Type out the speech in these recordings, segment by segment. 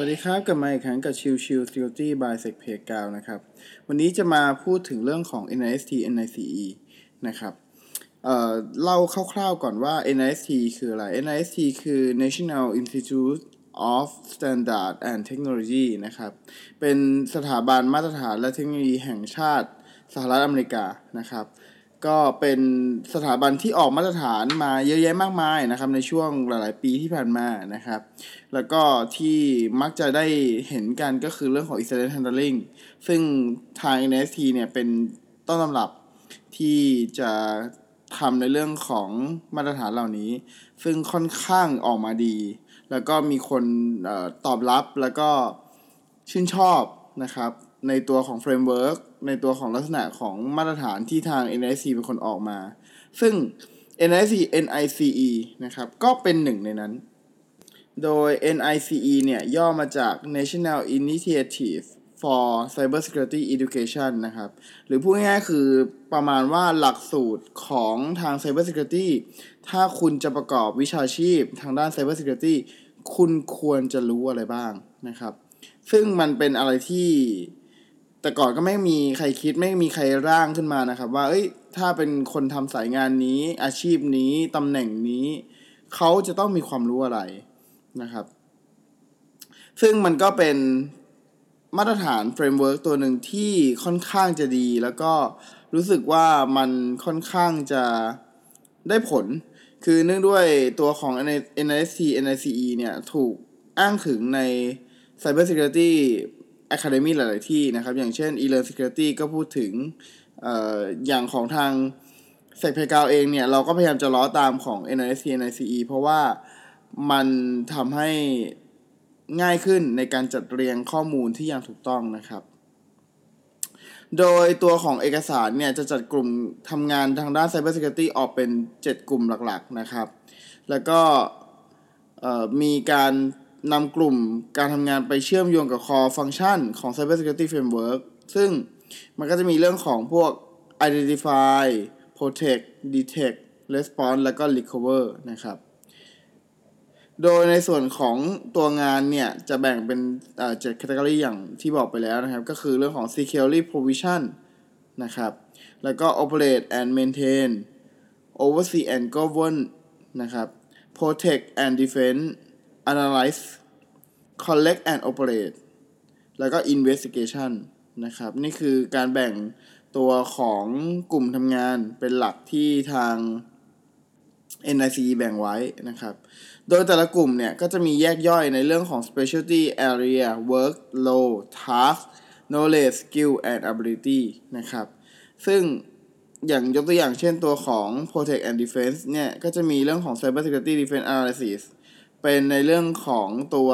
วัสดีครับกลับมาอีกครั้งกับชิวชิว Security by s e c p a y g o นะครับ วันนี้จะมาพูดถึงเรื่องของ NIST NICE นะครับเอ่อเล่าคร่าวๆก่อนว่า NIST คืออะไร NIST คือ National Institute of Standard and Technology นะครับ เป็นสถาบันมาตรฐานและเทคโนโลยีแห่งชาติสหรัฐอเมริกานะครับ ก็เป็นสถาบันที่ออกมาตรฐานมาเยอะแยะมากมายนะครับ ในช่วงหลาย ๆ ปีที่ผ่านมานะครับ แล้วก็ที่มักจะได้เห็นกันก็คือเรื่องของ incident handling ซึ่งทาง NIST เนี่ยเป็นต้นตำรับที่จะทำในเรื่องของมาตรฐานเหล่านี้ ซึ่งค่อนข้างออกมาดี แล้วก็มีคนออตอบรับแล้วก็ชื่นชอบนะครับ ในตัวของ framework ในตัวของลักษณะของมาตรฐานที่ทาง NIST เป็นคนออกมา ซึ่ง NIC NICE นะครับ ก็เป็นหนึ่งในนั้น โดย NICE เนี่ย ย่อมาจาก National Initiative for Cybersecurity Education นะครับ หรือพูดง่ายๆคือประมาณว่าหลักสูตรของทาง Cybersecurity ถ้าคุณจะประกอบวิชาชีพทางด้าน Cybersecurity คุณควรจะรู้อะไรบ้างนะครับ ซึ่งมันเป็นอะไรที่ แต่ก่อนก็ไม่มีใครคิดไม่มีใครร่างขึ้นมานะครับ ว่า เอ้ย ถ้าเป็นคนทำสายงานนี้ อาชีพนี้ตำแหน่งนี้ เขาจะต้องมีความรู้อะไรนะครับ ซึ่งมันก็เป็นมาตรฐาน framework ตัวหนึ่งที่ค่อนข้างจะดี แล้วก็รู้สึกว่ามันค่อนข้างจะได้ผล คือเนื่องด้วยตัวของ NIST NICE เนี่ย ถูกอ้างถึงใน Cyber Security Academy หลาย ๆ ที่นะครับ อย่างเช่น e-learn security ก็พูดถึงออย่างของทางเซกเพกาวเองเนี่ย เราก็พยายามจะล้อตามของ NIST NICE เพราะว่ามันทำให้ง่ายขึ้นในการจัดเรียงข้อมูลที่อย่างถูกต้องนะครับ โดยตัวของเอกสารเนี่ย จะจัดกลุ่มทำงานทางด้าน Cyber Security ออกเป็น 7 กลุ่มหลัก ๆ นะครับ แล้วก็มีการ นำกลุ่มการทำงานไปเชื่อมโยงกับ core function ของ Cyber Security Framework ซึ่งมันก็จะมีเรื่องของพวก identify protect detect response แล้วก็ recover นะครับ โดยในส่วนของตัวงานเนี่ย จะแบ่งเป็นเจ็ด category อย่างที่บอกไปแล้วนะครับ ก็คือเรื่องของ security provision นะครับ แล้วก็ operate and maintain oversee and govern นะครับ protect and defend analyze collect and operate แล้วก็ investigation นะครับ นี่คือการแบ่งตัวของกลุ่มทำงานเป็นหลักที่ทาง NICE แบ่งไว้นะครับ โดยแต่ละกลุ่มเนี่ย ก็จะมีแยกย่อยในเรื่องของ specialty area work load task knowledge skill and ability นะครับ ซึ่งอย่างยกตัวอย่างเช่นตัวของ protect and defense เนี่ย ก็จะมีเรื่องของ cyber security defense analysis เป็นในเรื่องของตัว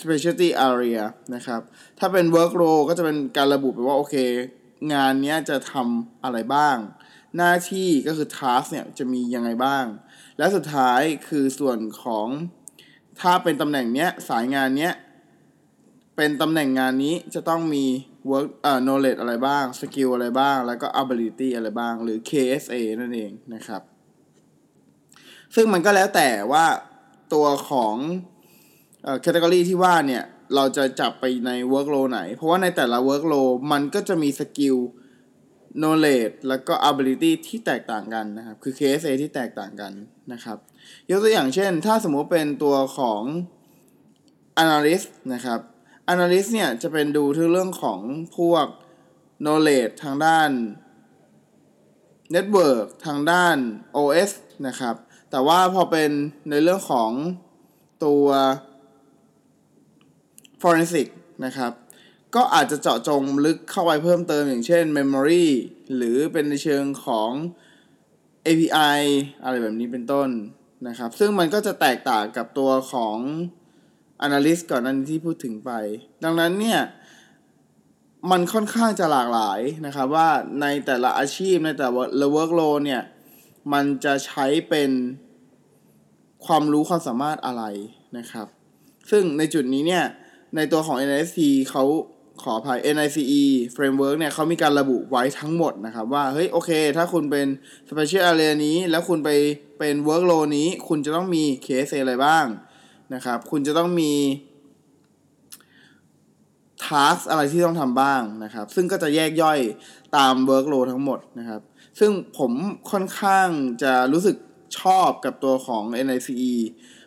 specialty area นะครับ ถ้าเป็น work role ก็จะเป็นการระบุไปว่าโอเค งานนี้จะทำอะไรบ้าง หน้าที่ก็คือ task เนี่ยจะมียังไงบ้าง และสุดท้ายคือส่วนของถ้าเป็นตำแหน่งเนี้ยสายงานเนี้ยเป็นตำแหน่งงานนี้จะต้องมี work เอ่อ knowledge อะไรบ้าง skill อะไรบ้าง แล้วก็ ability อะไรบ้าง หรือ KSA นั่นเองนะครับ ซึ่งมันก็แล้วแต่ว่า ตัวของเอ่อ category ที่ว่าเนี่ย เราจะจับไปใน workload ไหน เพราะว่าในแต่ละ workload มันก็จะมี skill knowledge แล้วก็ ability ที่แตกต่างกันนะครับ คือ KSA ที่แตกต่างกันนะครับ ยกตัวอย่างเช่น ถ้าสมมุติเป็นตัวของ analyst นะครับ analyst เนี่ย จะเป็นดูที่เรื่องของพวก knowledge ทางด้าน network ทางด้าน OS นะครับ แต่ว่าพอเป็นในเรื่องของตัว forensic นะครับ ก็อาจจะเจาะจงลึกเข้าไปเพิ่มเติมอย่างเช่น memory หรือเป็นในเชิงของ API อะไรแบบนี้เป็นต้นนะครับ ซึ่งมันก็จะแตกต่างกับตัวของ analyst ก่อนนั้นที่พูดถึงไป ดังนั้นเนี่ย มันค่อนข้างจะหลากหลายนะครับว่าในแต่ละอาชีพในแต่ละ workload เนี่ย มันจะใช้เป็น ความรู้ความสามารถอะไรนะครับ ซึ่งในจุดนี้เนี่ย ในตัวของ NIST เขาขออภัย NICE framework เนี่ยเขามีการระบุไว้ทั้งหมดนะครับว่า เฮ้ย โอเค ถ้าคุณเป็น special area นี้ แล้วคุณไปเป็น workload นี้ คุณจะต้องมี KSA อะไรบ้างนะครับ คุณจะต้องมี task อะไรที่ต้องทำบ้างนะครับ ซึ่งก็จะแยกย่อยตาม workload ทั้งหมดนะครับ ซึ่งผมค่อนข้างจะรู้สึก ชอบกับตัวของ NICE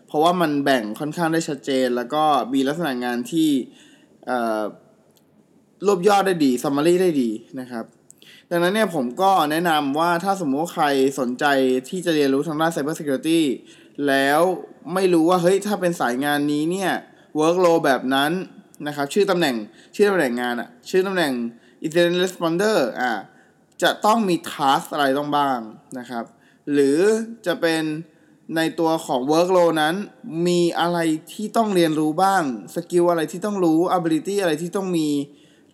เพราะว่ามันแบ่งค่อนข้างได้ชัดเจน แล้วก็มีลักษณะงานที่รวบยอดได้ดี summary ได้ดีนะครับ ดังนั้นเนี่ยผมก็แนะนำว่าถ้าสมมติว่าใครสนใจที่จะเรียนรู้ทางด้าน Cyber Security แล้วไม่รู้ว่าเฮ้ยถ้าเป็นสายงานนี้เนี่ย workload แบบนั้นนะครับ ชื่อตำแหน่งชื่อตำแหน่งงานอะชื่อตำแหน่ง incident responder อ่าจะต้องมี task อะไรต้องบ้างนะครับ หรือจะเป็นในตัวของ workload นั้น มีอะไรที่ต้องเรียนรู้บ้าง สกิลอะไรที่ต้องรู้ ability อะไรที่ต้องมี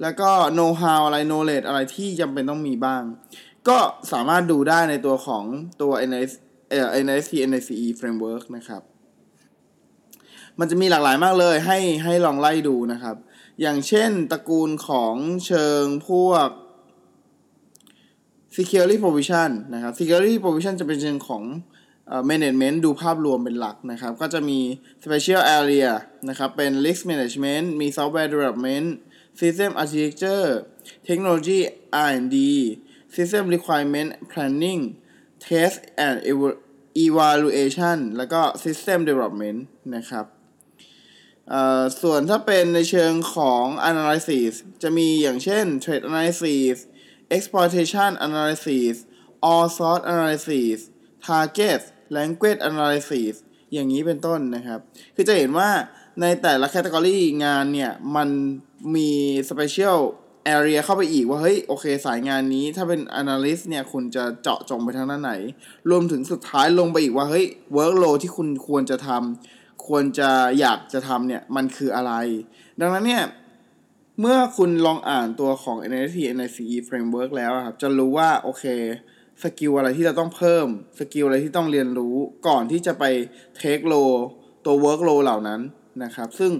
แล้วก็ know how อะไร knowledge อะไรที่จำเป็นต้องมีบ้าง ก็สามารถดูได้ในตัวของตัว NIS เอ่อ NIST NICE framework นะครับ มันจะมีหลากหลายมากเลยให้ให้ลองไล่ดูนะครับ อย่างเช่นตระกูลของเชิงพวก security provision นะครับ security provision จะเป็นเชิงของ management ดูภาพรวมเป็นหลักนะครับ ก็จะมี special area นะครับ เป็น risk management มี software development system architecture technology R&D system requirement planning test and evaluation แล้วก็ system development นะครับส่วนถ้าเป็นในเชิงของ analysis จะมีอย่างเช่น threat analysis exploitation analysis all source analysis target language analysis อย่างนี้เป็นต้นนะครับ คือจะเห็นว่าในแต่ละแคตตากรีงานเนี่ย มันมี special area เข้าไปอีกว่า เฮ้ย โอเคสายงานนี้ถ้าเป็น analyst เนี่ย คุณจะเจาะจงไปทางด้านไหน รวมถึงสุดท้ายลงไปอีกว่า เฮ้ย workload ที่คุณควรจะทำควรจะอยากจะทำเนี่ย มันคืออะไร ดังนั้นเนี่ย เมื่อคุณลองอ่านตัวของ NIST NICE framework แล้วครับ จะรู้ว่าโอเค skill อะไรที่เราต้องเพิ่ม skill อะไรที่ต้องเรียนรู้ก่อนที่จะไปเทคโลตัว work load เหล่านั้นนะครับ ซึ่ง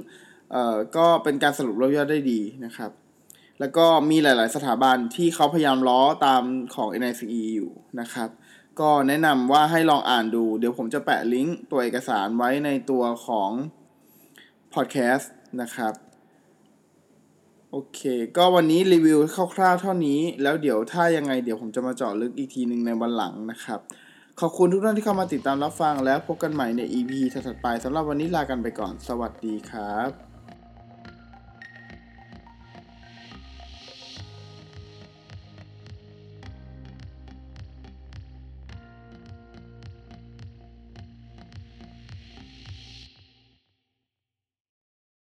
ก็เป็นการสรุปรวบยอดได้ดีนะครับ แล้วก็มีหลาย ๆ สถาบันที่เขาพยายามล้อตามของ NICE อยู่นะครับ ก็แนะนำว่าให้ลองอ่านดู เดี๋ยวผมจะแปะลิงก์ตัวเอกสารไว้ในตัวของ podcast นะครับ โอเค ก็วันนี้รีวิวคร่าวๆเท่านี้ แล้วเดี๋ยวถ้ายังไงเดี๋ยวผมจะมาเจาะลึกอีกทีหนึ่งในวันหลังนะครับ ขอบคุณทุกท่านที่เข้ามาติดตามรับฟังแล้วพบกันใหม่ใน EP ถัดๆไปสำหรับวันนี้ลากันไปก่อน สวัสดีครับ